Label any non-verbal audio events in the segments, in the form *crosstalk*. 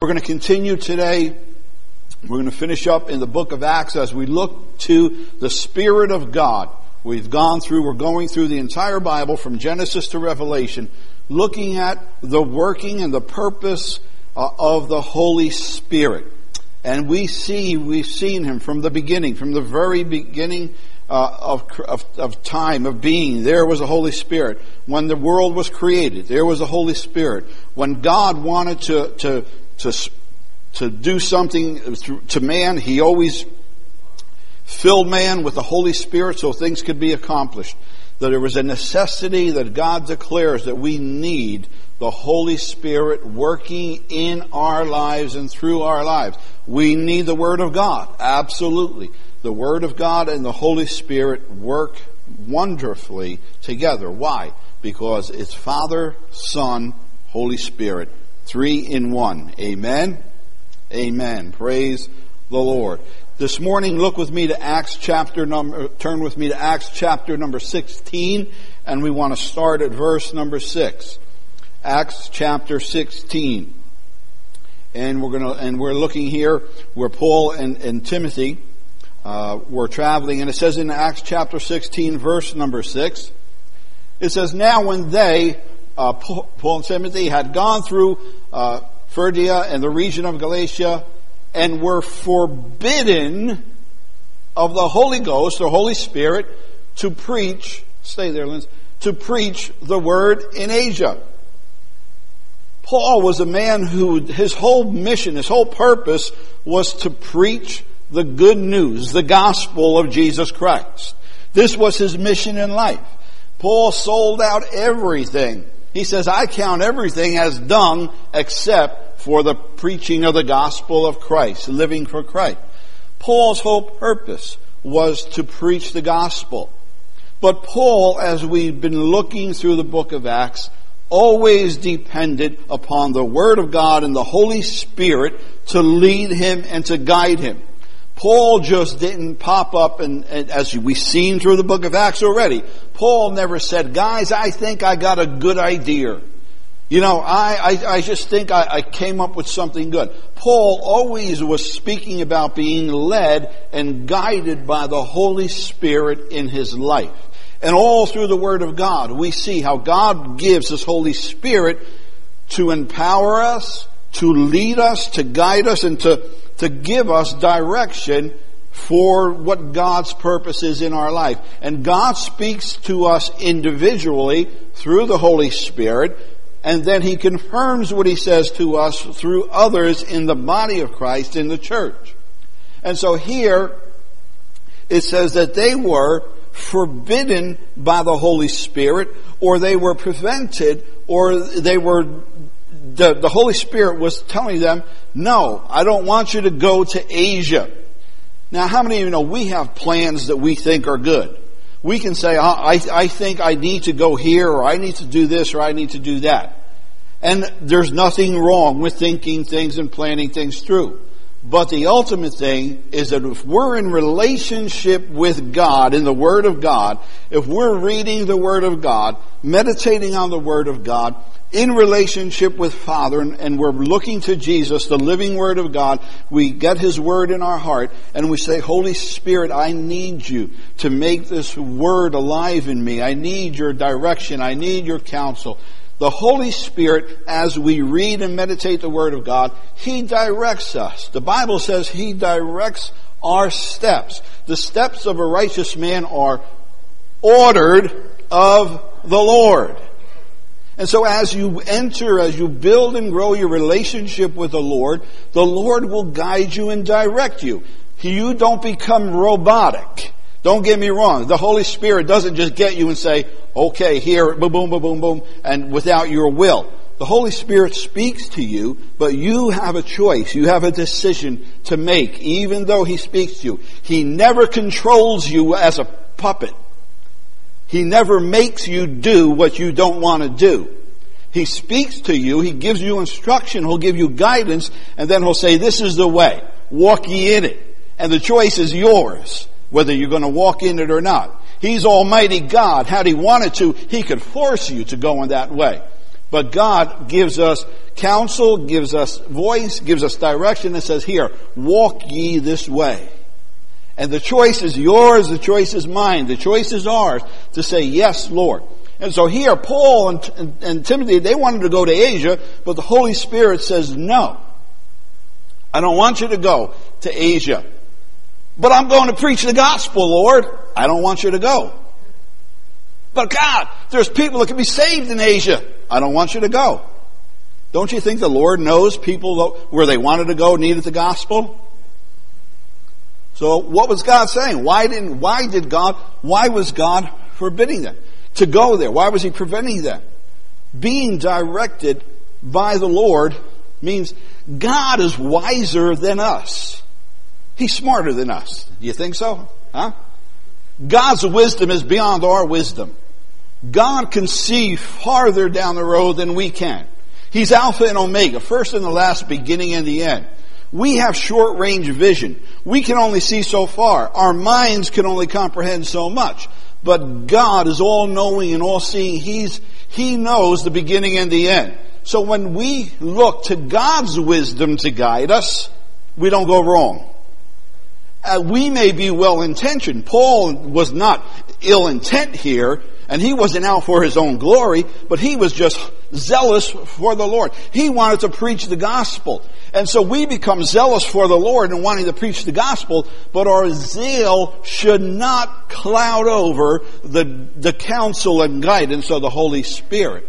We're going to continue today. We're going to finish up in the book of Acts as we look to the Spirit of God. We've gone through, we're going through the entire Bible from Genesis to Revelation, looking at the working and the purpose uh, of the Holy Spirit. And we see, we've seen Him from the beginning, from the very beginning uh, of, of, of, time, of being. There was the Holy Spirit. When the world was created, there was the Holy Spirit. When God wanted to, to to, to do something to man, he always filled man with the Holy Spirit so things could be accomplished. That there was a necessity that God declares that we need the Holy Spirit working in our lives and through our lives. We need the Word of God. Absolutely. The Word of God and the Holy Spirit work wonderfully together. Why? Because it's Father, Son, Holy Spirit Three in one. Amen. Amen. Praise the Lord. This morning, look with me to Acts chapter number, turn with me to Acts chapter number 16, and we want to start at verse number 6. Acts chapter 16. And we're gonna, and we're looking here where Paul and, and Timothy, uh, were traveling, and it says in Acts chapter 16, verse number 6, it says, Now when they, uh, Paul and Timothy had gone through uh, Phrygia and the region of Galatia and were forbidden of the Holy Ghost, the Holy Spirit, to preach, stay there, Linz, to preach the word in Asia. Paul was a man who, his whole mission, his whole purpose was to preach the good news, the gospel of Jesus Christ. This was his mission in life. Paul sold out everything he says, I count everything as dung except for the preaching of the gospel of Christ, living for Christ. Paul's whole purpose was to preach the gospel. But Paul, as we've been looking through the book of Acts, always depended upon the Word of God and the Holy Spirit to lead him and to guide him. Paul just didn't pop up and, and, as we've seen through the book of Acts already, Paul never said, guys, I think I got a good idea. You know, I, I, I just think I, I came up with something good. Paul always was speaking about being led and guided by the Holy Spirit in his life. And all through the Word of God, we see how God gives His Holy Spirit to empower us, to lead us, to guide us, and to to give us direction for what God's purpose is in our life. And God speaks to us individually through the Holy Spirit, and then He confirms what He says to us through others in the body of Christ in the church. And so here, it says that they were forbidden by the Holy Spirit, or they were prevented, or they were the, the Holy Spirit was telling them, no, I don't want you to go to Asia. Now, how many of you know we have plans that we think are good? We can say, I, I think I need to go here, or I need to do this, or I need to do that. And there's nothing wrong with thinking things and planning things through. But the ultimate thing is that if we're in relationship with God, in the Word of God, if we're reading the Word of God, meditating on the Word of God, in relationship with Father and, and, we're looking to Jesus, the living Word of God, we get His Word in our heart and we say, Holy Spirit, I need you to make this Word alive in me. I need your direction. I need your counsel. The Holy Spirit, as we read and meditate the Word of God, He directs us. The Bible says He directs our steps. The steps of a righteous man are ordered of the Lord. And so as you enter, as you build and grow your relationship with the Lord, the Lord will guide you and direct you. You don't become robotic. Don't get me wrong. The Holy Spirit doesn't just get you and say, okay, here, boom, boom, boom, boom, boom, and without your will. The Holy Spirit speaks to you, but you have a choice. You have a decision to make, even though He speaks to you. He never controls you as a puppet. He never makes you do what you don't want to do. He speaks to you, He gives you instruction, He'll give you guidance, and then He'll say, this is the way. Walk ye in it. And the choice is yours, whether you're going to walk in it or not. He's Almighty God. Had He wanted to, He could force you to go in that way. But God gives us counsel, gives us voice, gives us direction, and says, Here, walk ye this way. And the choice is yours, the choice is mine, the choice is ours to say, Yes, Lord. And so here, Paul and, and, and Timothy, they wanted to go to Asia, but the Holy Spirit says, No. I don't want you to go to Asia. But I'm going to preach the gospel, Lord. I don't want you to go. But God, there's people that can be saved in Asia. I don't want you to go. Don't you think the Lord knows people where they wanted to go needed the gospel? So what was God saying? Why didn't, why did God, why was God forbidding them to go there? Why was He preventing them? Being directed by the Lord means God is wiser than us. He's smarter than us. Do you think so? Huh? God's wisdom is beyond our wisdom. God can see farther down the road than we can. He's Alpha and Omega, first and the last, beginning and the end. We have short range vision. We can only see so far. Our minds can only comprehend so much. But God is all knowing and all seeing. He's, He knows the beginning and the end. So when we look to God's wisdom to guide us, we don't go wrong. Uh, we may be well intentioned. Paul was not ill intent here, and he wasn't out for his own glory, but he was just zealous for the Lord. He wanted to preach the gospel. And so we become zealous for the Lord and wanting to preach the gospel, but our zeal should not cloud over the, the counsel and guidance of the Holy Spirit.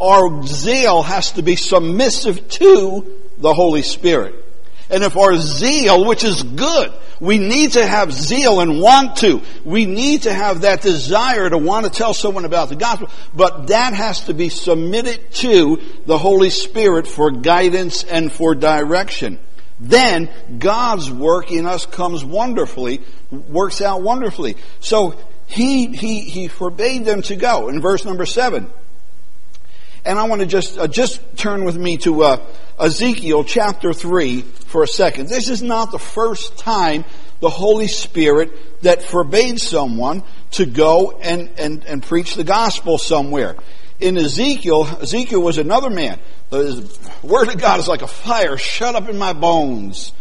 Our zeal has to be submissive to the Holy Spirit. And if our zeal, which is good, we need to have zeal and want to. We need to have that desire to want to tell someone about the gospel. But that has to be submitted to the Holy Spirit for guidance and for direction. Then God's work in us comes wonderfully, works out wonderfully. So he, he, he forbade them to go in verse number seven. And I want to just, uh, just turn with me to uh, Ezekiel chapter 3 for a second. This is not the first time the Holy Spirit that forbade someone to go and, and, and preach the gospel somewhere. In Ezekiel, Ezekiel was another man. The word of God is like a fire shut up in my bones.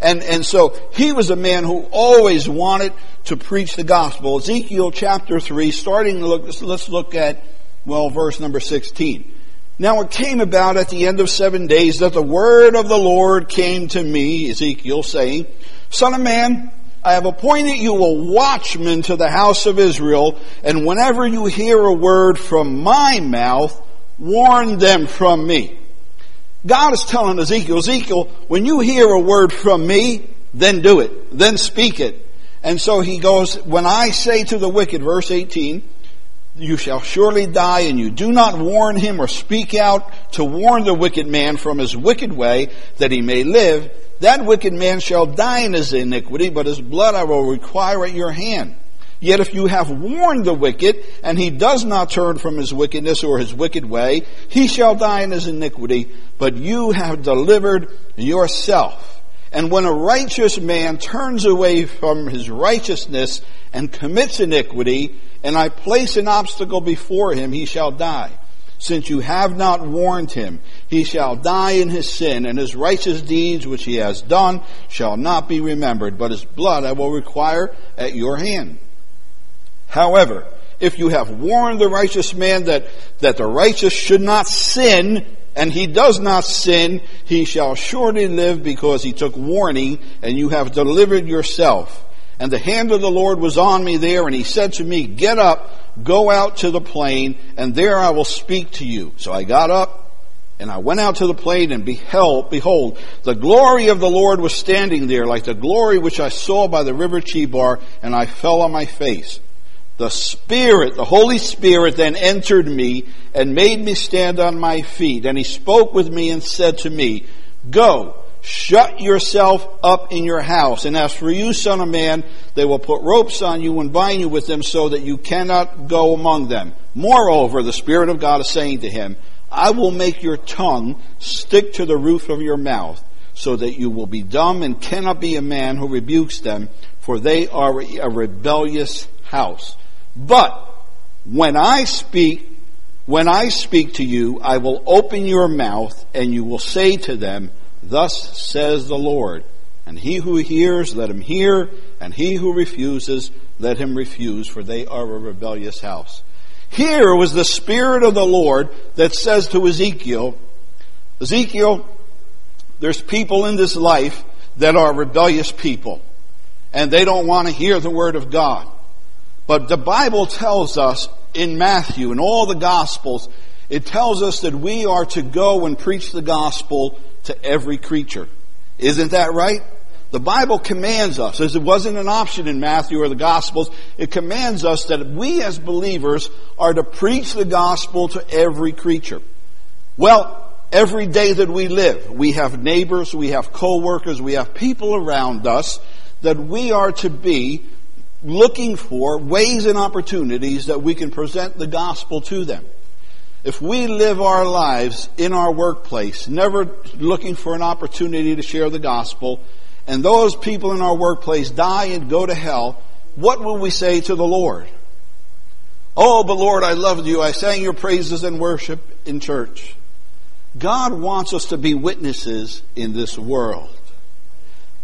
And, and so he was a man who always wanted to preach the gospel. Ezekiel chapter 3, starting, to look, let's look at well, verse number 16. Now it came about at the end of seven days that the word of the Lord came to me, Ezekiel, saying, Son of man, I have appointed you a watchman to the house of Israel, and whenever you hear a word from my mouth, warn them from me. God is telling Ezekiel, Ezekiel, when you hear a word from me, then do it. Then speak it. And so he goes, when I say to the wicked, verse 18, you shall surely die, and you do not warn him or speak out to warn the wicked man from his wicked way, that he may live, that wicked man shall die in his iniquity, but his blood I will require at your hand. Yet if you have warned the wicked, and he does not turn from his wickedness or his wicked way, he shall die in his iniquity, but you have delivered yourself. And when a righteous man turns away from his righteousness and commits iniquity, and I place an obstacle before him, he shall die. Since you have not warned him, he shall die in his sin, and his righteous deeds which he has done shall not be remembered, but his blood I will require at your hand. However, if you have warned the righteous man that, that the righteous should not sin, and he does not sin, he shall surely live because he took warning, and you have delivered yourself. And the hand of the Lord was on me there, and he said to me, Get up, go out to the plain, and there I will speak to you. So I got up, and I went out to the plain, and beheld, behold, the glory of the Lord was standing there, like the glory which I saw by the river Chebar, and I fell on my face. The Spirit, the Holy Spirit then entered me and made me stand on my feet. And he spoke with me and said to me, Go, Shut yourself up in your house. And as for you, son of man, they will put ropes on you and bind you with them so that you cannot go among them. Moreover, the Spirit of God is saying to him, I will make your tongue stick to the roof of your mouth so that you will be dumb and cannot be a man who rebukes them, for they are a rebellious house. But when I speak, When I speak to you, I will open your mouth, and you will say to them, Thus says the Lord. And he who hears, let him hear, and he who refuses, let him refuse, for they are a rebellious house. Here was the Spirit of the Lord that says to Ezekiel, Ezekiel, there's people in this life that are rebellious people, and they don't want to hear the Word of God. But the Bible tells us in Matthew and all the Gospels, it tells us that we are to go and preach the gospel to every creature. Isn't that right? The Bible commands us, as it wasn't an option in Matthew or the Gospels, it commands us that we as believers are to preach the gospel to every creature. Well, every day that we live, we have neighbors, we have co-workers, we have people around us that we are to be looking for ways and opportunities that we can present the gospel to them. If we live our lives in our workplace, never looking for an opportunity to share the gospel, and those people in our workplace die and go to hell, what will we say to the Lord? Oh, but Lord, I loved you. I sang your praises and worship in church. God wants us to be witnesses in this world.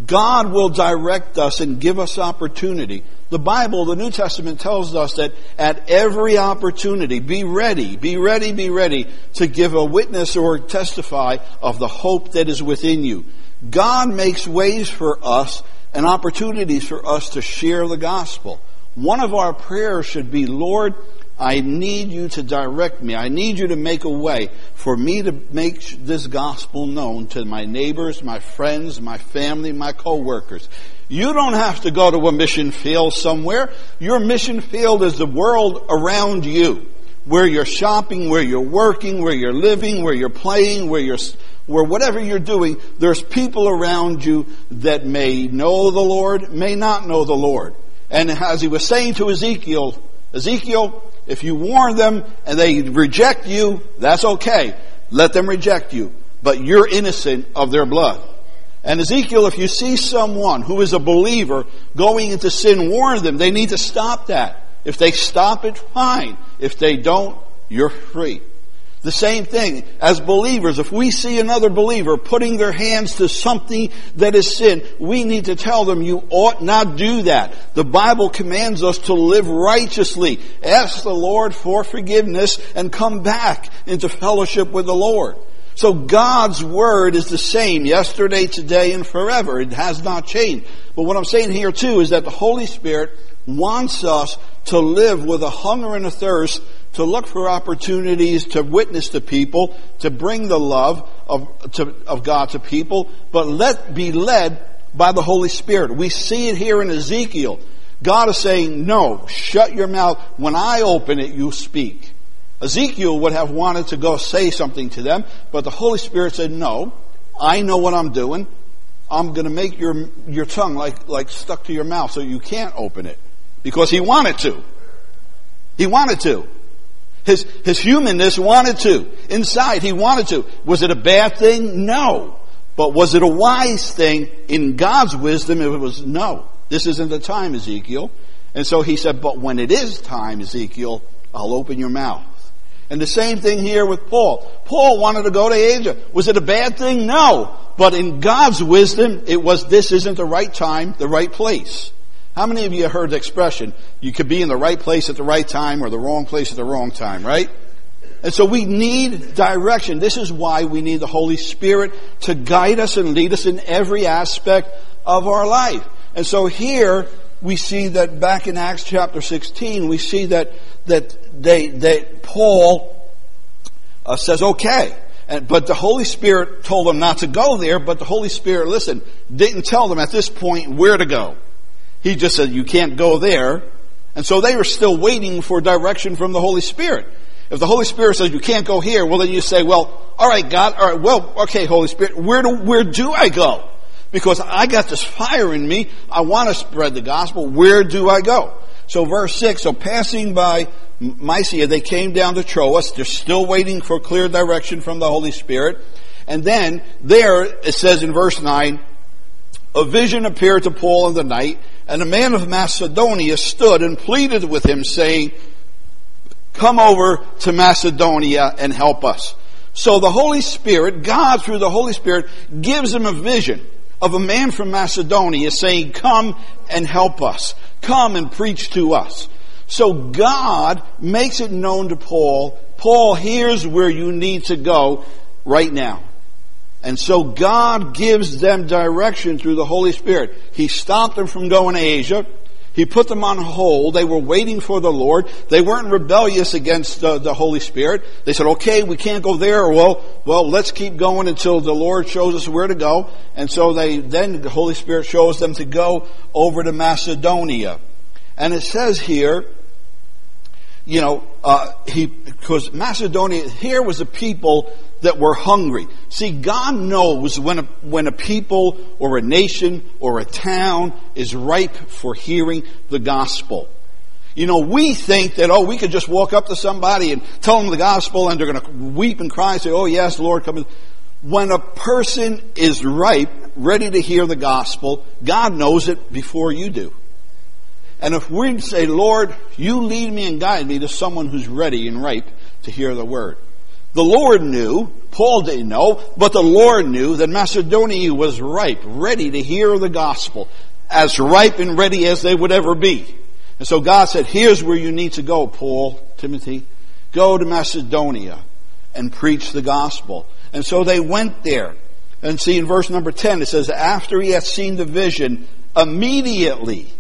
God will direct us and give us opportunity. The Bible, the New Testament tells us that at every opportunity, be ready, be ready, be ready to give a witness or testify of the hope that is within you. God makes ways for us and opportunities for us to share the gospel. One of our prayers should be, Lord, I need you to direct me. I need you to make a way for me to make this gospel known to my neighbors, my friends, my family, my coworkers. You don't have to go to a mission field somewhere. Your mission field is the world around you. Where you're shopping, where you're working, where you're living, where you're playing, where you're where whatever you're doing, there's people around you that may know the Lord, may not know the Lord. And as he was saying to Ezekiel, Ezekiel, if you warn them and they reject you, that's okay. Let them reject you. But you're innocent of their blood. And Ezekiel, if you see someone who is a believer going into sin, warn them. They need to stop that. If they stop it, fine. If they don't, you're free. The same thing as believers. If we see another believer putting their hands to something that is sin, we need to tell them you ought not do that. The Bible commands us to live righteously. Ask the Lord for forgiveness and come back into fellowship with the Lord. So God's Word is the same yesterday, today, and forever. It has not changed. But what I'm saying here too is that the Holy Spirit wants us to live with a hunger and a thirst to look for opportunities to witness to people, to bring the love of, to, of God to people, but let be led by the Holy Spirit. We see it here in Ezekiel. God is saying, no, shut your mouth. When I open it, you speak. Ezekiel would have wanted to go say something to them, but the Holy Spirit said, no, I know what I'm doing. I'm going to make your, your tongue like, like stuck to your mouth so you can't open it. Because he wanted to. He wanted to. His, his humanness wanted to. Inside, he wanted to. Was it a bad thing? No. But was it a wise thing? In God's wisdom, it was no. This isn't the time, Ezekiel. And so he said, but when it is time, Ezekiel, I'll open your mouth. And the same thing here with Paul. Paul wanted to go to Asia. Was it a bad thing? No. But in God's wisdom, it was this isn't the right time, the right place. How many of you heard the expression, you could be in the right place at the right time or the wrong place at the wrong time, right? And so we need direction. This is why we need the Holy Spirit to guide us and lead us in every aspect of our life. And so here we see that back in Acts chapter 16, we see that, that they, that Paul uh, says, okay. And, but the Holy Spirit told them not to go there, but the Holy Spirit, listen, didn't tell them at this point where to go. He just said, you can't go there. And so they were still waiting for direction from the Holy Spirit. If the Holy Spirit says you can't go here, well then you say, well, alright God, alright, well, okay Holy Spirit, where do, where do I go? Because I got this fire in me, I want to spread the gospel, where do I go? So verse 6, so passing by Mysia, they came down to Troas, they're still waiting for clear direction from the Holy Spirit. And then there, it says in verse 9, a vision appeared to Paul in the night, and a man of Macedonia stood and pleaded with him, saying, Come over to Macedonia and help us. So the Holy Spirit, God through the Holy Spirit, gives him a vision of a man from Macedonia saying, come and help us. Come and preach to us. So God makes it known to Paul, Paul, here's where you need to go right now. And so God gives them direction through the Holy Spirit. He stopped them from going to Asia. He put them on hold. They were waiting for the Lord. They weren't rebellious against the, the, Holy Spirit. They said, okay, we can't go there. Well, well, let's keep going until the Lord shows us where to go. And so they, then the Holy Spirit shows them to go over to Macedonia. And it says here, you know, uh, he, because Macedonia, here was a people that were hungry. See, God knows when a, when a people or a nation or a town is ripe for hearing the gospel. You know, we think that, oh, we could just walk up to somebody and tell them the gospel and they're going to weep and cry and say, oh yes, Lord, come in. When a person is ripe, ready to hear the gospel, God knows it before you do. And if we say, Lord, you lead me and guide me to someone who's ready and ripe to hear the word. The Lord knew, Paul didn't know, but the Lord knew that Macedonia was ripe, ready to hear the gospel, as ripe and ready as they would ever be. And so God said, here's where you need to go, Paul, Timothy. Go to Macedonia and preach the gospel. And so they went there. And see in verse number 10, it says, after he had seen the vision, immediately,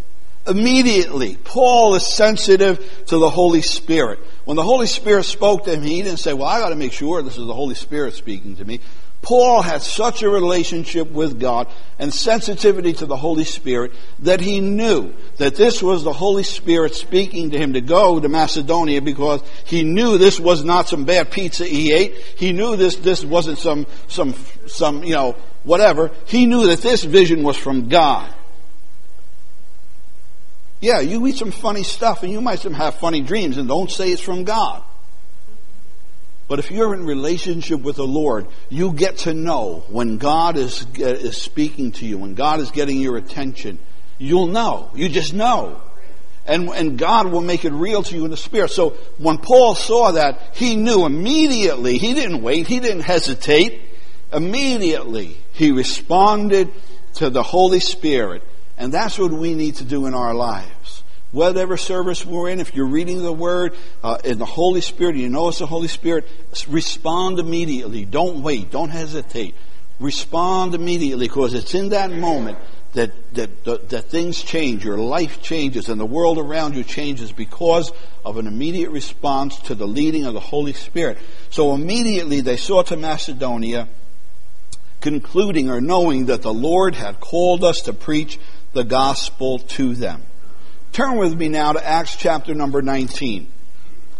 immediately, Paul is sensitive to the Holy Spirit. When the Holy Spirit spoke to him, he didn't say, well, I gotta make sure this is the Holy Spirit speaking to me. Paul had such a relationship with God and sensitivity to the Holy Spirit that he knew that this was the Holy Spirit speaking to him to go to Macedonia because he knew this was not some bad pizza he ate. He knew this, this wasn't some, some, some, you know, whatever. He knew that this vision was from God. Yeah, you eat some funny stuff and you might have funny dreams and don't say it's from God. But if you're in relationship with the Lord, you get to know when God is, is speaking to you, when God is getting your attention. You'll know. You just know. And, and God will make it real to you in the Spirit. So when Paul saw that, he knew immediately. He didn't wait. He didn't hesitate. Immediately, he responded to the Holy Spirit and that's what we need to do in our lives. Whatever service we're in, if you're reading the Word uh, in the Holy Spirit, you know it's the Holy Spirit, respond immediately. Don't wait. Don't hesitate. Respond immediately because it's in that moment that, that, that, that things change, your life changes, and the world around you changes because of an immediate response to the leading of the Holy Spirit. So immediately they saw to Macedonia, concluding or knowing that the Lord had called us to preach the gospel to them. Turn with me now to Acts chapter number 19.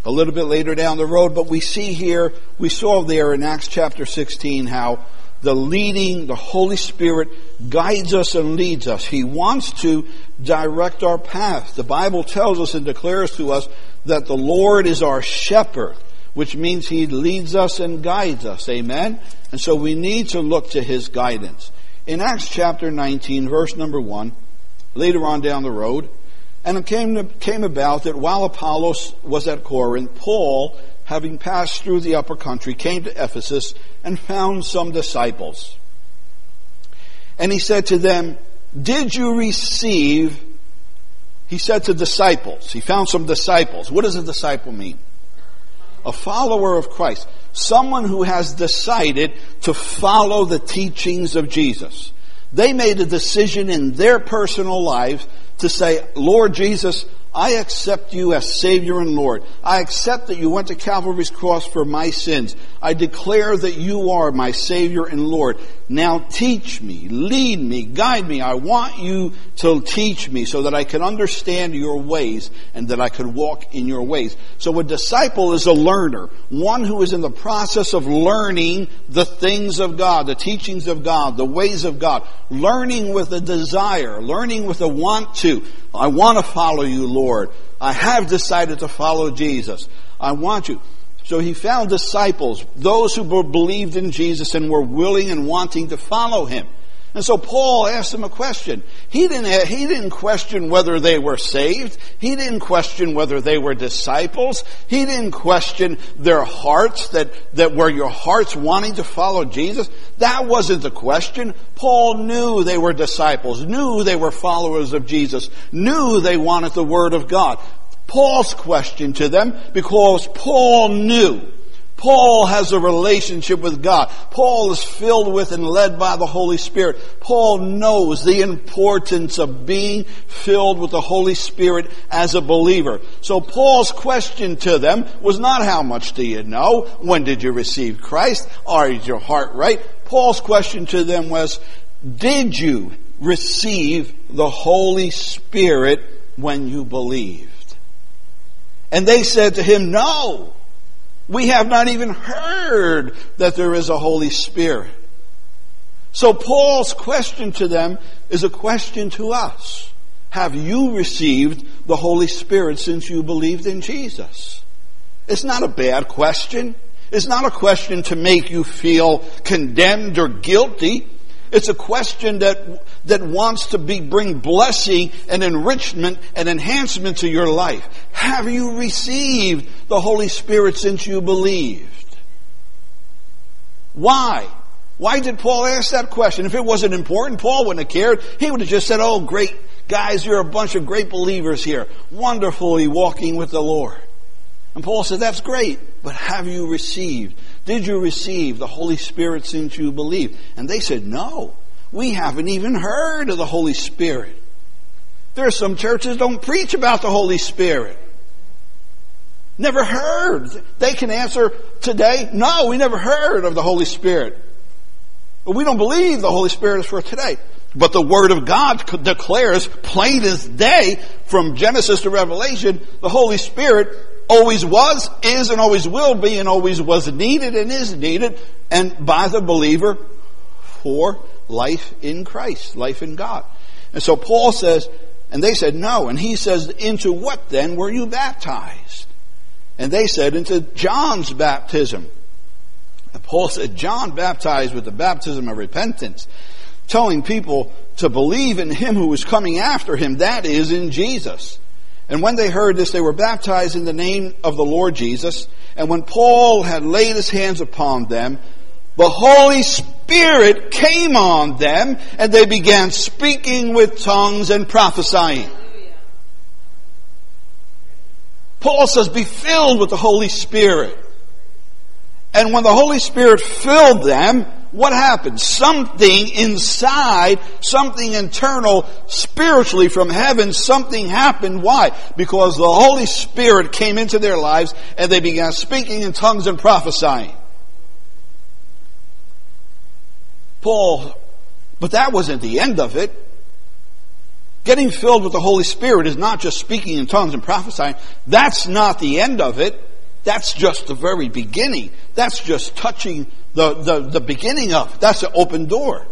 A little bit later down the road, but we see here, we saw there in Acts chapter 16 how the leading, the Holy Spirit guides us and leads us. He wants to direct our path. The Bible tells us and declares to us that the Lord is our shepherd, which means He leads us and guides us. Amen? And so we need to look to His guidance in Acts chapter 19, verse number 1, later on down the road, and it came, to, came about that while Apollos was at Corinth, Paul, having passed through the upper country, came to Ephesus and found some disciples. And he said to them, Did you receive? He said to disciples, he found some disciples. What does a disciple mean? A follower of Christ someone who has decided to follow the teachings of Jesus. They made a decision in their personal lives to say, Lord Jesus, I accept you as Savior and Lord. I accept that you went to Calvary's cross for my sins. I declare that you are my Savior and Lord. Now teach me, lead me, guide me. I want you to teach me so that I can understand your ways and that I can walk in your ways. So a disciple is a learner, one who is in the process of learning the things of God, the teachings of God, the ways of God, learning with a desire, learning with a want to. I want to follow you, Lord. I have decided to follow Jesus. I want you. So he found disciples, those who believed in Jesus and were willing and wanting to follow him. And so Paul asked them a question. He didn't, he didn't question whether they were saved. He didn't question whether they were disciples. He didn't question their hearts, that, that were your hearts wanting to follow Jesus. That wasn't the question. Paul knew they were disciples, knew they were followers of Jesus, knew they wanted the Word of God. Paul's question to them, because Paul knew Paul has a relationship with God. Paul is filled with and led by the Holy Spirit. Paul knows the importance of being filled with the Holy Spirit as a believer. So Paul's question to them was not how much do you know? When did you receive Christ? Are your heart right? Paul's question to them was, did you receive the Holy Spirit when you believed? And they said to him, no. We have not even heard that there is a Holy Spirit. So Paul's question to them is a question to us. Have you received the Holy Spirit since you believed in Jesus? It's not a bad question. It's not a question to make you feel condemned or guilty. It's a question that, that wants to be, bring blessing and enrichment and enhancement to your life. Have you received the Holy Spirit since you believed? Why? Why did Paul ask that question? If it wasn't important, Paul wouldn't have cared. He would have just said, Oh, great guys, you're a bunch of great believers here. Wonderfully walking with the Lord. And Paul said, That's great, but have you received? Did you receive the Holy Spirit since you believed? And they said, No. We haven't even heard of the Holy Spirit. There are some churches don't preach about the Holy Spirit. Never heard. They can answer today, no, we never heard of the Holy Spirit. But we don't believe the Holy Spirit is for today. But the Word of God declares plain as day from Genesis to Revelation, the Holy Spirit always was, is, and always will be, and always was needed and is needed, and by the believer for life in Christ, life in God. And so Paul says, and they said no, and he says, into what then were you baptized? And they said, into John's baptism. And Paul said, John baptized with the baptism of repentance, telling people to believe in him who was coming after him, that is, in Jesus. And when they heard this, they were baptized in the name of the Lord Jesus. And when Paul had laid his hands upon them, the Holy Spirit came on them and they began speaking with tongues and prophesying. Paul says, be filled with the Holy Spirit. And when the Holy Spirit filled them, what happened? Something inside, something internal, spiritually from heaven, something happened. Why? Because the Holy Spirit came into their lives and they began speaking in tongues and prophesying. Paul, but that wasn't the end of it. Getting filled with the Holy Spirit is not just speaking in tongues and prophesying. That's not the end of it. That's just the very beginning. That's just touching the, the, the beginning of. That's an open door.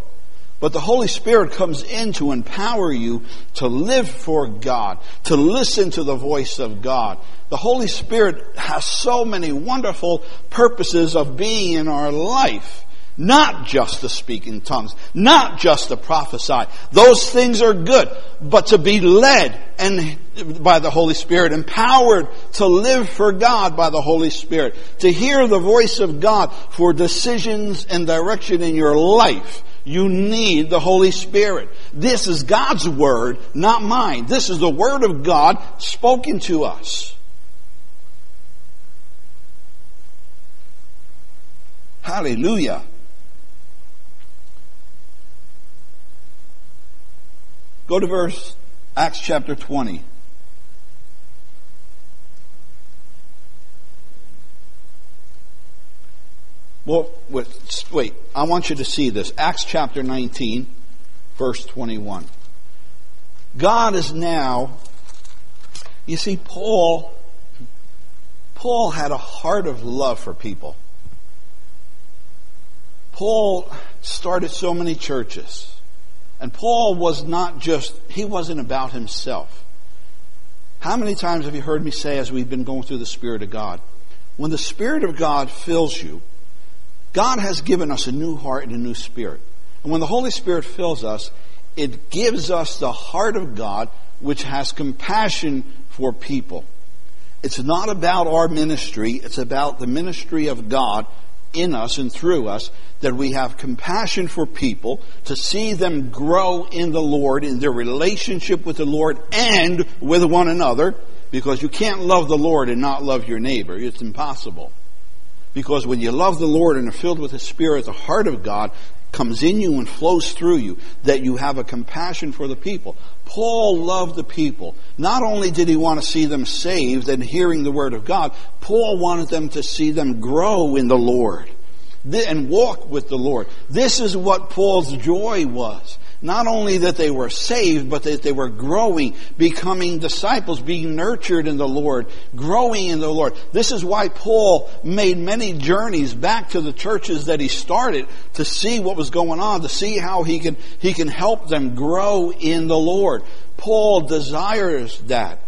But the Holy Spirit comes in to empower you to live for God, to listen to the voice of God. The Holy Spirit has so many wonderful purposes of being in our life. Not just to speak in tongues, not just to prophesy. Those things are good, but to be led and by the Holy Spirit, empowered to live for God by the Holy Spirit, to hear the voice of God for decisions and direction in your life. You need the Holy Spirit. This is God's Word, not mine. This is the Word of God spoken to us. Hallelujah. Go to verse, Acts chapter 20. Well, wait, I want you to see this. Acts chapter 19, verse 21. God is now, you see, Paul, Paul had a heart of love for people. Paul started so many churches. And Paul was not just, he wasn't about himself. How many times have you heard me say as we've been going through the Spirit of God? When the Spirit of God fills you, God has given us a new heart and a new spirit. And when the Holy Spirit fills us, it gives us the heart of God, which has compassion for people. It's not about our ministry, it's about the ministry of God in us and through us, that we have compassion for people, to see them grow in the Lord, in their relationship with the Lord and with one another, because you can't love the Lord and not love your neighbor. It's impossible. Because when you love the Lord and are filled with the Spirit, the heart of God comes in you and flows through you, that you have a compassion for the people. Paul loved the people. Not only did he want to see them saved and hearing the word of God, Paul wanted them to see them grow in the Lord and walk with the Lord. This is what Paul's joy was. Not only that they were saved, but that they were growing, becoming disciples, being nurtured in the Lord, growing in the Lord. This is why Paul made many journeys back to the churches that he started to see what was going on, to see how he can, he can help them grow in the Lord. Paul desires that.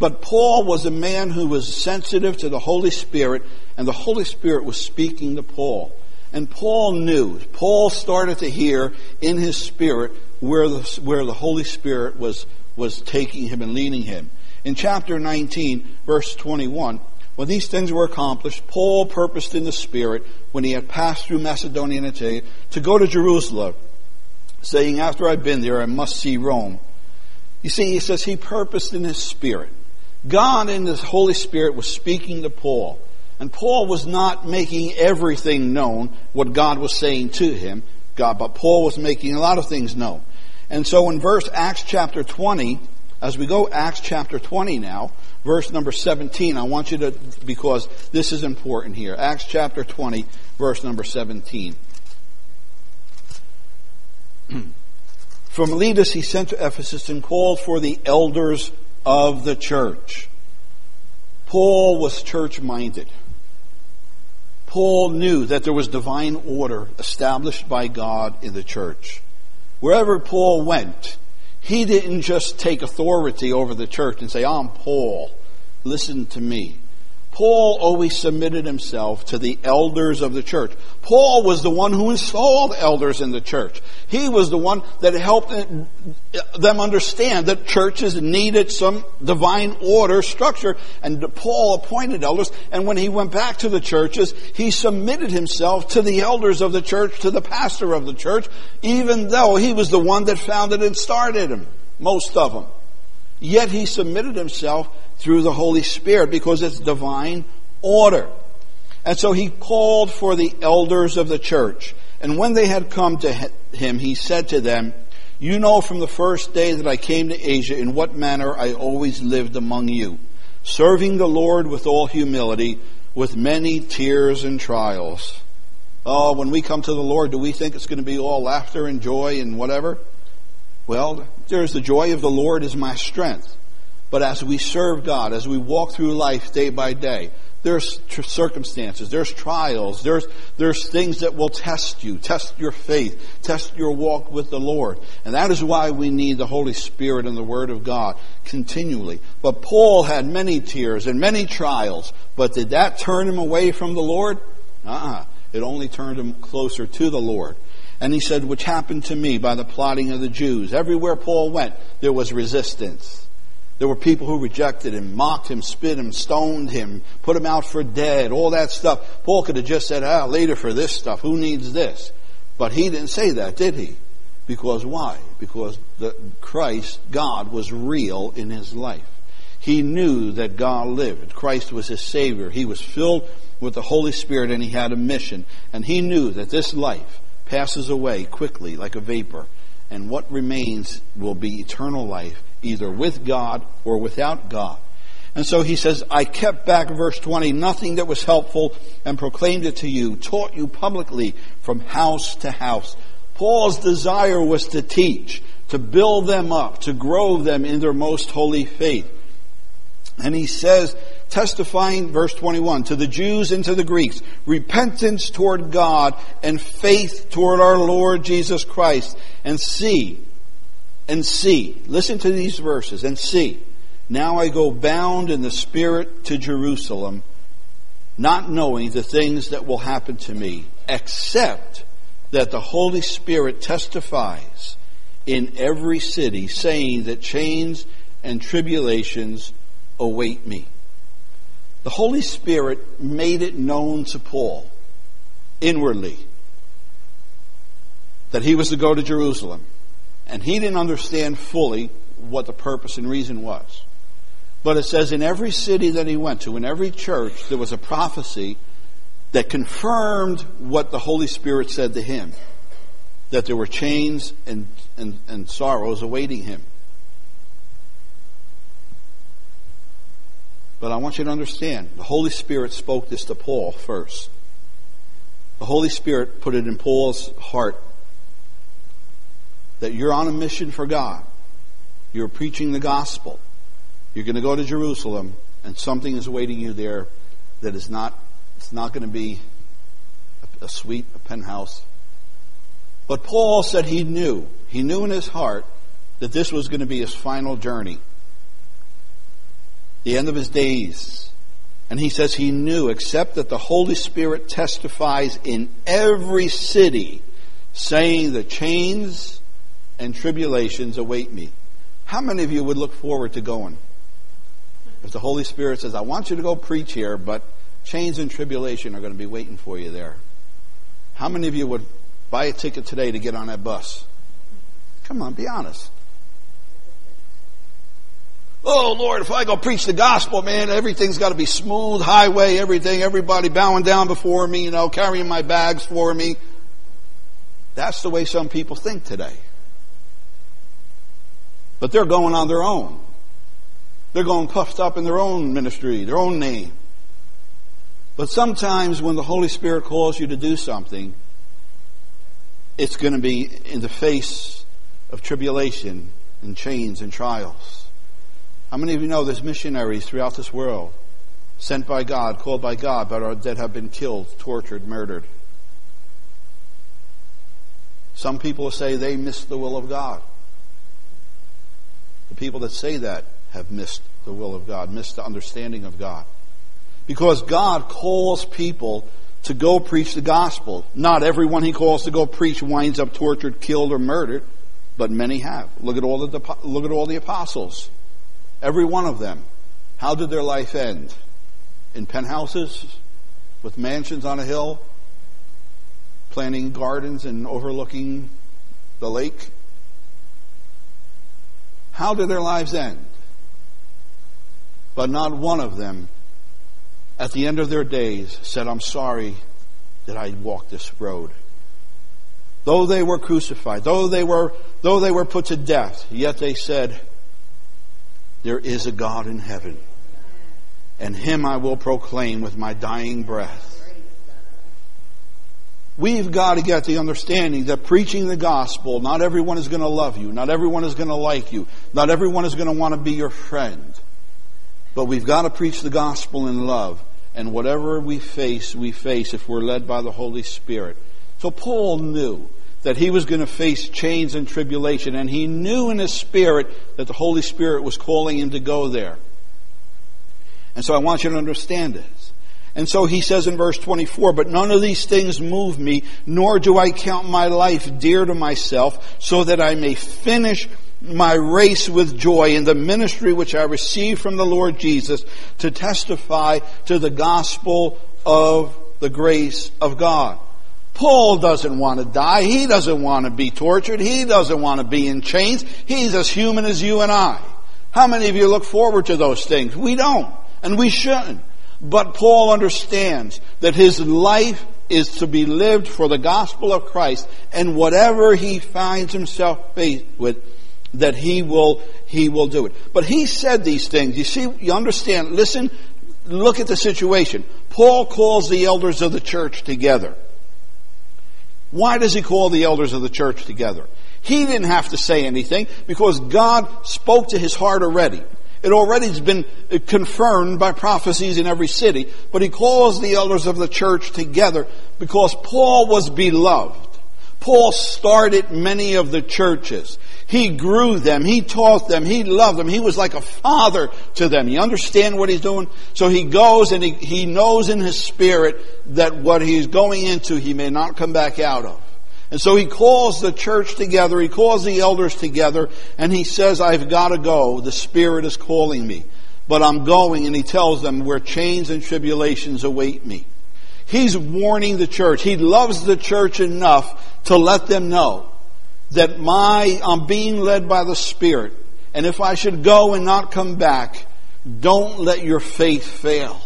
But Paul was a man who was sensitive to the Holy Spirit, and the Holy Spirit was speaking to Paul. And Paul knew, Paul started to hear in his spirit where the, where the Holy Spirit was, was taking him and leading him. In chapter 19, verse 21, when these things were accomplished, Paul purposed in the Spirit, when he had passed through Macedonia and Achaia, to go to Jerusalem, saying, After I've been there, I must see Rome. You see, he says he purposed in his Spirit. God in the Holy Spirit was speaking to Paul. And Paul was not making everything known, what God was saying to him, God, but Paul was making a lot of things known. And so in verse Acts chapter 20, as we go Acts chapter 20 now, verse number 17, I want you to, because this is important here. Acts chapter 20, verse number 17. *clears throat* From Miletus he sent to Ephesus and called for the elders of the church. Paul was church minded. Paul knew that there was divine order established by God in the church. Wherever Paul went, he didn't just take authority over the church and say, I'm Paul, listen to me. Paul always submitted himself to the elders of the church. Paul was the one who installed elders in the church. He was the one that helped them understand that churches needed some divine order structure. And Paul appointed elders. And when he went back to the churches, he submitted himself to the elders of the church, to the pastor of the church, even though he was the one that founded and started them, most of them. Yet he submitted himself through the Holy Spirit because it's divine order. And so he called for the elders of the church. And when they had come to him, he said to them, You know from the first day that I came to Asia in what manner I always lived among you, serving the Lord with all humility, with many tears and trials. Oh, when we come to the Lord, do we think it's going to be all laughter and joy and whatever? Well, there's the joy of the Lord is my strength. But as we serve God, as we walk through life day by day, there's tr- circumstances, there's trials, there's, there's things that will test you, test your faith, test your walk with the Lord. And that is why we need the Holy Spirit and the Word of God continually. But Paul had many tears and many trials, but did that turn him away from the Lord? Uh-uh. It only turned him closer to the Lord. And he said, which happened to me by the plotting of the Jews. Everywhere Paul went, there was resistance. There were people who rejected him, mocked him, spit him, stoned him, put him out for dead, all that stuff. Paul could have just said, ah, later for this stuff. Who needs this? But he didn't say that, did he? Because why? Because the Christ, God, was real in his life. He knew that God lived. Christ was his Savior. He was filled with the Holy Spirit and he had a mission. And he knew that this life passes away quickly like a vapor. And what remains will be eternal life either with God or without God. And so he says, I kept back, verse 20, nothing that was helpful and proclaimed it to you, taught you publicly from house to house. Paul's desire was to teach, to build them up, to grow them in their most holy faith. And he says, testifying, verse 21, to the Jews and to the Greeks, repentance toward God and faith toward our Lord Jesus Christ. And see, and see. Listen to these verses and see. Now I go bound in the Spirit to Jerusalem, not knowing the things that will happen to me, except that the Holy Spirit testifies in every city, saying that chains and tribulations await me. The Holy Spirit made it known to Paul inwardly that he was to go to Jerusalem. And he didn't understand fully what the purpose and reason was. But it says in every city that he went to, in every church, there was a prophecy that confirmed what the Holy Spirit said to him that there were chains and, and, and sorrows awaiting him. But I want you to understand the Holy Spirit spoke this to Paul first. The Holy Spirit put it in Paul's heart that you're on a mission for God. You're preaching the gospel. You're going to go to Jerusalem, and something is awaiting you there that is not, it's not going to be a, a suite, a penthouse. But Paul said he knew, he knew in his heart that this was going to be his final journey, the end of his days. And he says he knew, except that the Holy Spirit testifies in every city, saying the chains and tribulations await me. How many of you would look forward to going? If the Holy Spirit says, I want you to go preach here, but chains and tribulation are going to be waiting for you there. How many of you would buy a ticket today to get on that bus? Come on, be honest. Oh Lord, if I go preach the gospel, man, everything's got to be smooth highway, everything, everybody bowing down before me, you know, carrying my bags for me. That's the way some people think today. But they're going on their own. They're going puffed up in their own ministry, their own name. But sometimes when the Holy Spirit calls you to do something, it's going to be in the face of tribulation and chains and trials. How many of you know there's missionaries throughout this world sent by God, called by God, but are, that have been killed, tortured, murdered? Some people say they missed the will of God. The people that say that have missed the will of God, missed the understanding of God. Because God calls people to go preach the gospel. Not everyone he calls to go preach winds up tortured, killed, or murdered, but many have. Look at all the look at all the apostles. Every one of them. How did their life end? In penthouses with mansions on a hill, planting gardens and overlooking the lake? How did their lives end? But not one of them, at the end of their days, said, I'm sorry that I walked this road. Though they were crucified, though they were, though they were put to death, yet they said, there is a God in heaven, and him I will proclaim with my dying breath. We've got to get the understanding that preaching the gospel, not everyone is going to love you. Not everyone is going to like you. Not everyone is going to want to be your friend. But we've got to preach the gospel in love. And whatever we face, we face if we're led by the Holy Spirit. So Paul knew that he was going to face chains and tribulation. And he knew in his spirit that the Holy Spirit was calling him to go there. And so I want you to understand this. And so he says in verse 24, but none of these things move me, nor do I count my life dear to myself, so that I may finish my race with joy in the ministry which I received from the Lord Jesus to testify to the gospel of the grace of God. Paul doesn't want to die. He doesn't want to be tortured. He doesn't want to be in chains. He's as human as you and I. How many of you look forward to those things? We don't. And we shouldn't. But Paul understands that his life is to be lived for the gospel of Christ and whatever he finds himself faced with, that he will, he will do it. But he said these things. You see, you understand, listen, look at the situation. Paul calls the elders of the church together. Why does he call the elders of the church together? He didn't have to say anything because God spoke to his heart already. It already has been confirmed by prophecies in every city, but he calls the elders of the church together because Paul was beloved. Paul started many of the churches. He grew them. He taught them. He loved them. He was like a father to them. You understand what he's doing? So he goes and he, he knows in his spirit that what he's going into, he may not come back out of. And so he calls the church together, he calls the elders together, and he says, I've got to go. The Spirit is calling me. But I'm going, and he tells them where chains and tribulations await me. He's warning the church. He loves the church enough to let them know that my, I'm being led by the Spirit. And if I should go and not come back, don't let your faith fail.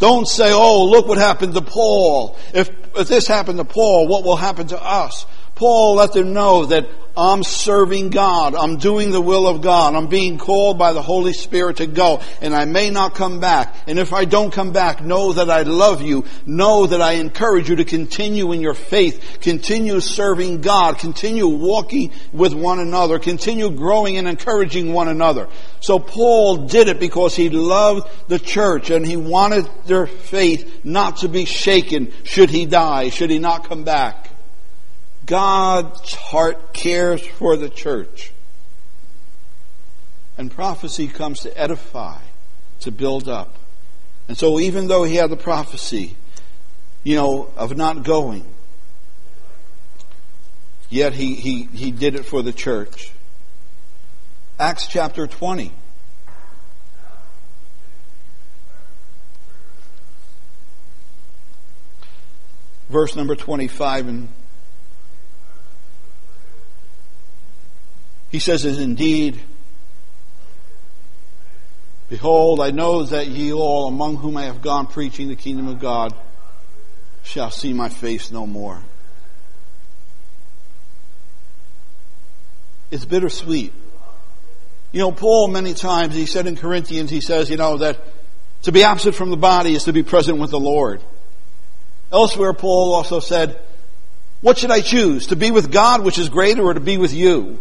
Don't say, oh, look what happened to Paul. If, if this happened to Paul, what will happen to us? Paul let them know that I'm serving God. I'm doing the will of God. I'm being called by the Holy Spirit to go. And I may not come back. And if I don't come back, know that I love you. Know that I encourage you to continue in your faith. Continue serving God. Continue walking with one another. Continue growing and encouraging one another. So Paul did it because he loved the church and he wanted their faith not to be shaken should he die, should he not come back. God's heart cares for the church. And prophecy comes to edify, to build up. And so even though he had the prophecy, you know, of not going, yet he, he, he did it for the church. Acts chapter 20. Verse number 25 and He says, As indeed, behold, I know that ye all, among whom I have gone preaching the kingdom of God, shall see my face no more. It's bittersweet. You know, Paul many times, he said in Corinthians, he says, you know, that to be absent from the body is to be present with the Lord. Elsewhere, Paul also said, what should I choose? To be with God, which is greater, or to be with you?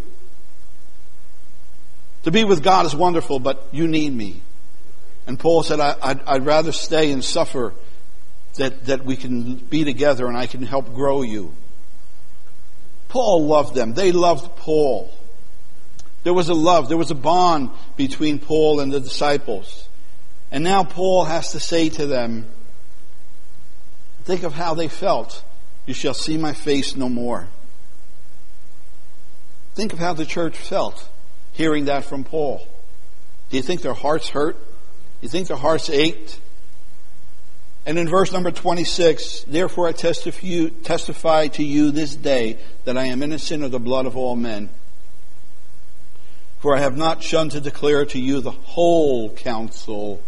To be with God is wonderful, but you need me. And Paul said, I, would rather stay and suffer that, that we can be together and I can help grow you. Paul loved them. They loved Paul. There was a love, there was a bond between Paul and the disciples. And now Paul has to say to them, think of how they felt. You shall see my face no more. Think of how the church felt hearing that from Paul? Do you think their hearts hurt? Do you think their hearts ached? And in verse number 26, therefore I testify to you this day that I am innocent of the blood of all men. For I have not shunned to declare to you the whole counsel,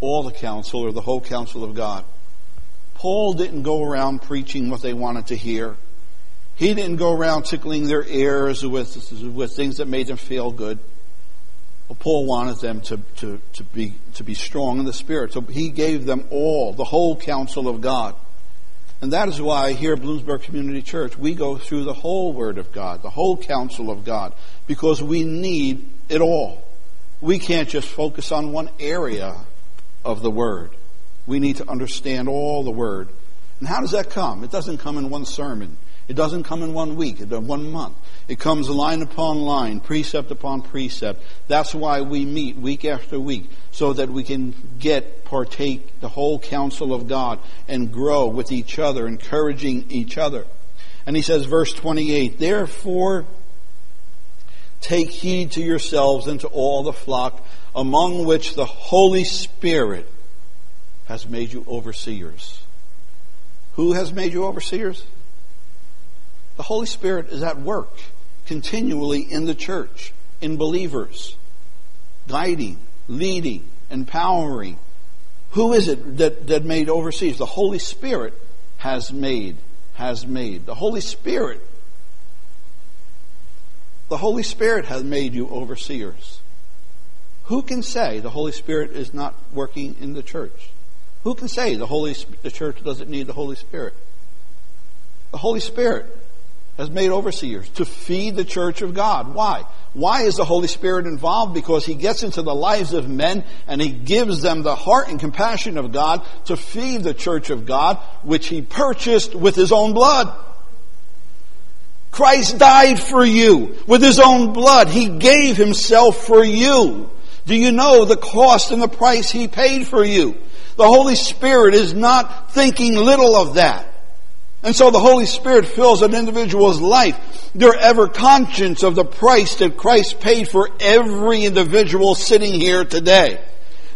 all the counsel or the whole counsel of God. Paul didn't go around preaching what they wanted to hear. He didn't go around tickling their ears with, with things that made them feel good. Well, Paul wanted them to, to, to, be, to be strong in the Spirit. So he gave them all, the whole counsel of God. And that is why here at Bloomsburg Community Church, we go through the whole Word of God, the whole counsel of God, because we need it all. We can't just focus on one area of the Word. We need to understand all the Word. And how does that come? It doesn't come in one sermon. It doesn't come in one week, in uh, one month. It comes line upon line, precept upon precept. That's why we meet week after week, so that we can get, partake the whole counsel of God and grow with each other, encouraging each other. And he says, verse 28, Therefore, take heed to yourselves and to all the flock among which the Holy Spirit has made you overseers. Who has made you overseers? The Holy Spirit is at work continually in the church, in believers, guiding, leading, empowering. Who is it that, that made overseers? The Holy Spirit has made, has made. The Holy Spirit, the Holy Spirit has made you overseers. Who can say the Holy Spirit is not working in the church? Who can say the Holy the church doesn't need the Holy Spirit? The Holy Spirit has made overseers to feed the church of God. Why? Why is the Holy Spirit involved? Because He gets into the lives of men and He gives them the heart and compassion of God to feed the church of God, which He purchased with His own blood. Christ died for you with His own blood. He gave Himself for you. Do you know the cost and the price He paid for you? The Holy Spirit is not thinking little of that. And so the Holy Spirit fills an individual's life. They're ever conscious of the price that Christ paid for every individual sitting here today.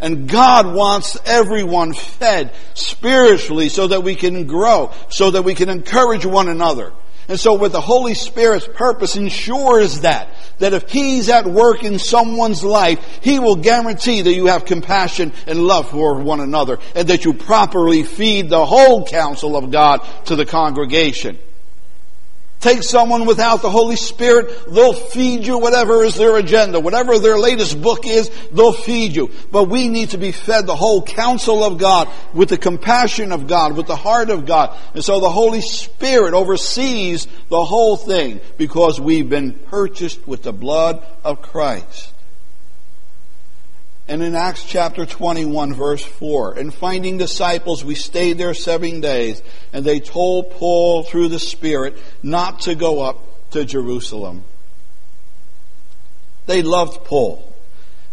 And God wants everyone fed spiritually so that we can grow, so that we can encourage one another. And so with the Holy Spirit's purpose ensures that, that if He's at work in someone's life, He will guarantee that you have compassion and love for one another and that you properly feed the whole counsel of God to the congregation. Take someone without the Holy Spirit, they'll feed you whatever is their agenda. Whatever their latest book is, they'll feed you. But we need to be fed the whole counsel of God with the compassion of God, with the heart of God. And so the Holy Spirit oversees the whole thing because we've been purchased with the blood of Christ. And in Acts chapter 21 verse 4, and finding disciples, we stayed there seven days, and they told Paul through the Spirit not to go up to Jerusalem. They loved Paul.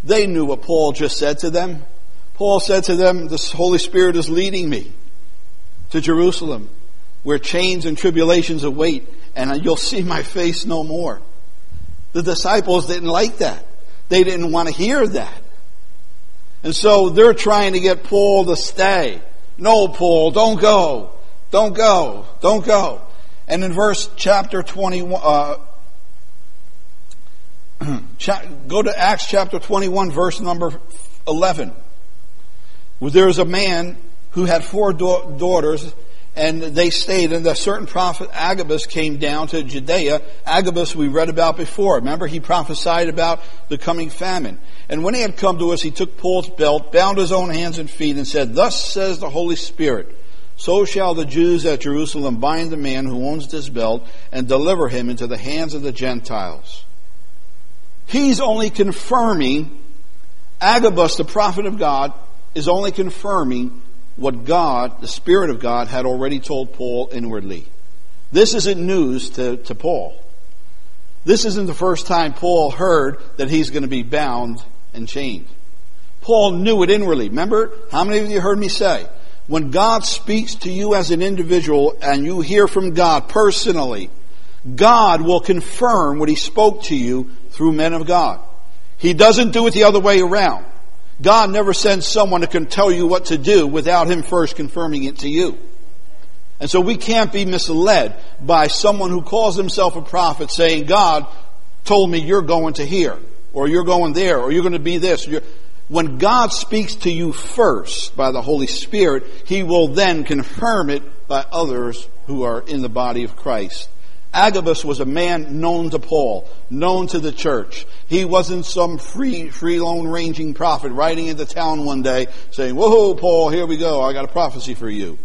They knew what Paul just said to them. Paul said to them, the Holy Spirit is leading me to Jerusalem, where chains and tribulations await, and you'll see my face no more. The disciples didn't like that. They didn't want to hear that. And so they're trying to get Paul to stay. No, Paul, don't go. Don't go. Don't go. And in verse chapter 21, uh, *clears throat* go to Acts chapter 21, verse number 11. Where there was a man who had four da- daughters, and they stayed, and a certain prophet Agabus came down to Judea. Agabus we read about before. Remember, he prophesied about the coming famine. And when he had come to us, he took Paul's belt, bound his own hands and feet, and said, Thus says the Holy Spirit, so shall the Jews at Jerusalem bind the man who owns this belt and deliver him into the hands of the Gentiles. He's only confirming, Agabus, the prophet of God, is only confirming what God, the Spirit of God, had already told Paul inwardly. This isn't news to, to Paul. This isn't the first time Paul heard that he's going to be bound and chained. Paul knew it inwardly. Remember, how many of you heard me say, when God speaks to you as an individual and you hear from God personally, God will confirm what he spoke to you through men of God. He doesn't do it the other way around. God never sends someone who can tell you what to do without him first confirming it to you. And so we can't be misled by someone who calls himself a prophet saying, God told me you're going to here or you're going there, or you're going to be this. when God speaks to you first by the Holy Spirit, He will then confirm it by others who are in the body of Christ. Agabus was a man known to Paul, known to the church. He wasn't some free, free lone ranging prophet riding into town one day saying, Whoa, Paul, here we go. I got a prophecy for you.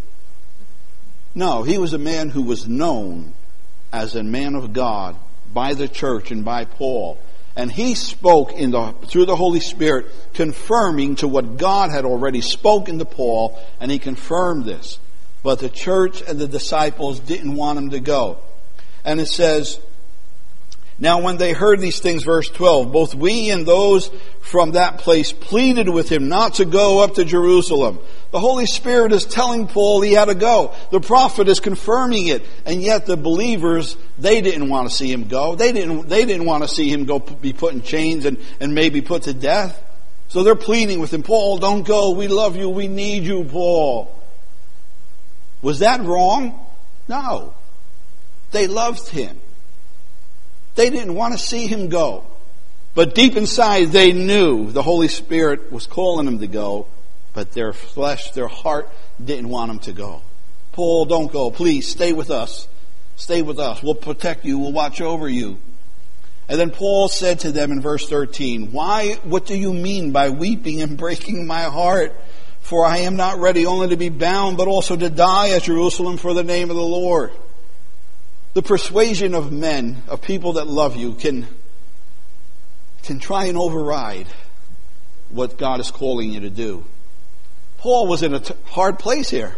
No, he was a man who was known as a man of God by the church and by Paul. And he spoke the, through the Holy Spirit, confirming to what God had already spoken to Paul, and he confirmed this. But the church and the disciples didn't want him to go. And it says, now when they heard these things, verse 12, both we and those from that place pleaded with him not to go up to Jerusalem. The Holy Spirit is telling Paul he had to go. The prophet is confirming it. And yet the believers, they didn't want to see him go. They didn't, they didn't want to see him go be put in chains and, and maybe put to death. So they're pleading with him, Paul, don't go. We love you. We need you, Paul. Was that wrong? No. They loved him. They didn't want to see him go. But deep inside, they knew the Holy Spirit was calling them to go, but their flesh, their heart didn't want them to go. Paul, don't go. Please stay with us. Stay with us. We'll protect you. We'll watch over you. And then Paul said to them in verse 13, Why, what do you mean by weeping and breaking my heart? For I am not ready only to be bound, but also to die at Jerusalem for the name of the Lord. The persuasion of men, of people that love you, can, can try and override what God is calling you to do. Paul was in a t- hard place here.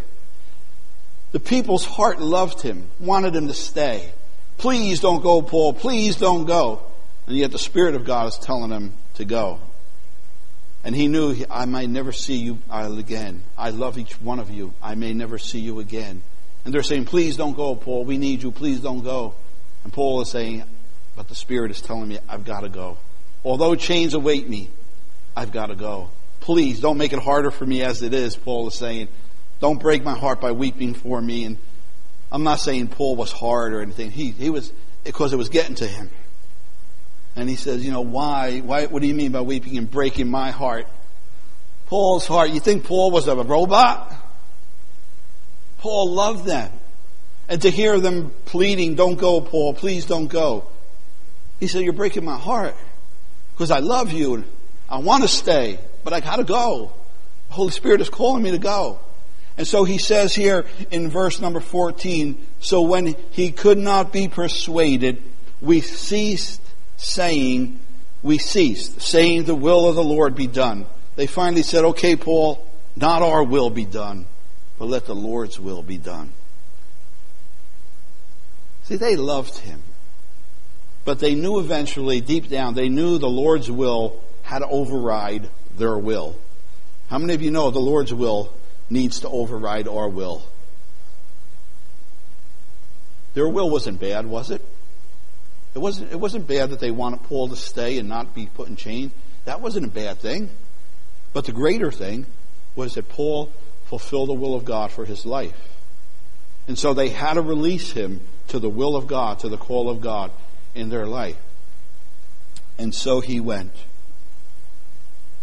The people's heart loved him, wanted him to stay. Please don't go, Paul. Please don't go. And yet the Spirit of God is telling him to go. And he knew, I might never see you uh, again. I love each one of you. I may never see you again. And they're saying, please don't go, Paul. We need you. Please don't go. And Paul is saying, but the Spirit is telling me I've got to go. Although chains await me, I've got to go. Please don't make it harder for me as it is, Paul is saying. Don't break my heart by weeping for me. And I'm not saying Paul was hard or anything. He, he was, because it was getting to him. And he says, you know, why, why, what do you mean by weeping and breaking my heart? Paul's heart, you think Paul was a robot? Paul loved them. And to hear them pleading, don't go, Paul, please don't go. He said, you're breaking my heart because I love you. I want to stay, but I got to go. The Holy Spirit is calling me to go. And so he says here in verse number 14, so when he could not be persuaded, we ceased saying, we ceased saying the will of the Lord be done. They finally said, okay, Paul, not our will be done, but let the Lord's will be done. See, they loved him. But they knew eventually, deep down, they knew the Lord's will had to override their will. How many of you know the Lord's will needs to override our will? Their will wasn't bad, was it? It wasn't, it wasn't bad that they wanted Paul to stay and not be put in chains. That wasn't a bad thing. But the greater thing was that Paul fulfilled the will of God for his life. And so they had to release him to the will of God, to the call of God in their life. And so he went.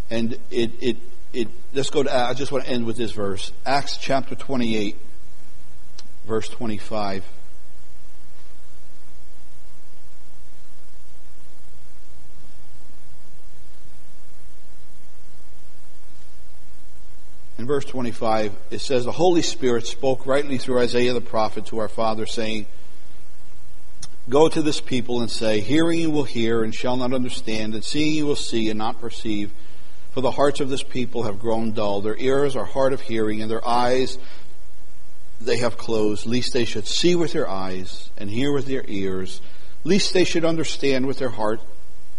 And it, it, it, let's go to, I just want to end with this verse. Acts chapter 28, verse 25. Verse 25, it says, The Holy Spirit spoke rightly through Isaiah the prophet to our father, saying, Go to this people and say, Hearing you will hear and shall not understand, and seeing you will see and not perceive. For the hearts of this people have grown dull. Their ears are hard of hearing, and their eyes they have closed, lest they should see with their eyes and hear with their ears, lest they should understand with their heart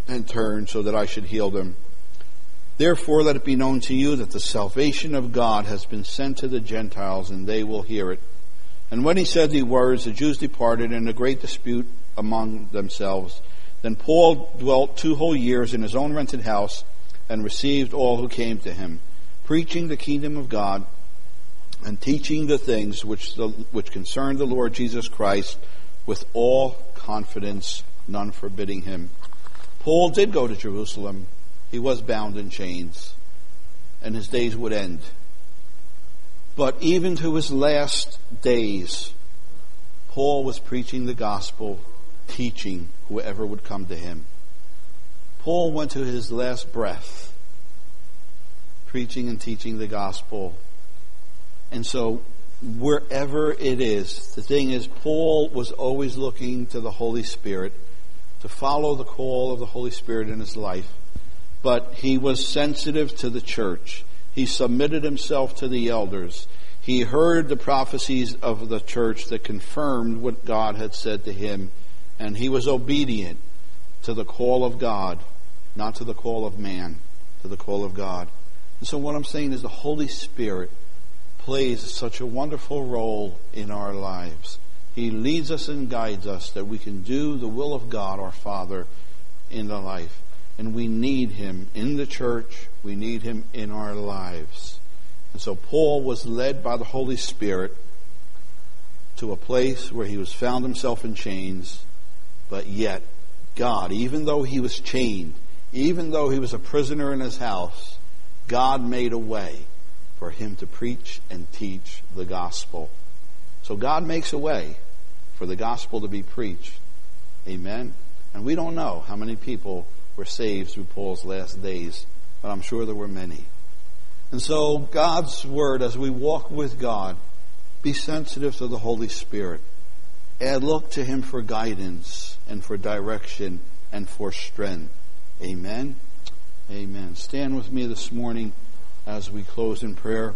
and turn, so that I should heal them. Therefore, let it be known to you that the salvation of God has been sent to the Gentiles, and they will hear it. And when he said these words, the Jews departed in a great dispute among themselves. Then Paul dwelt two whole years in his own rented house and received all who came to him, preaching the kingdom of God and teaching the things which, the, which concern the Lord Jesus Christ with all confidence, none forbidding him. Paul did go to Jerusalem. He was bound in chains, and his days would end. But even to his last days, Paul was preaching the gospel teaching whoever would come to him. Paul went to his last breath preaching and teaching the gospel. And so, wherever it is, the thing is, Paul was always looking to the Holy Spirit to follow the call of the Holy Spirit in his life. But he was sensitive to the church. He submitted himself to the elders. He heard the prophecies of the church that confirmed what God had said to him and he was obedient to the call of God, not to the call of man, to the call of God. And so what I'm saying is the Holy Spirit plays such a wonderful role in our lives. He leads us and guides us that we can do the will of God, our Father, in the life. And we need Him in the church. We need Him in our lives. And so Paul was led by the Holy Spirit to a place where he was found himself in chains but yet, God, even though he was chained, even though he was a prisoner in his house, God made a way for him to preach and teach the gospel. So God makes a way for the gospel to be preached. Amen. And we don't know how many people were saved through Paul's last days, but I'm sure there were many. And so God's word, as we walk with God, be sensitive to the Holy Spirit and look to Him for guidance and for direction and for strength. Amen. Amen. Stand with me this morning as we close in prayer.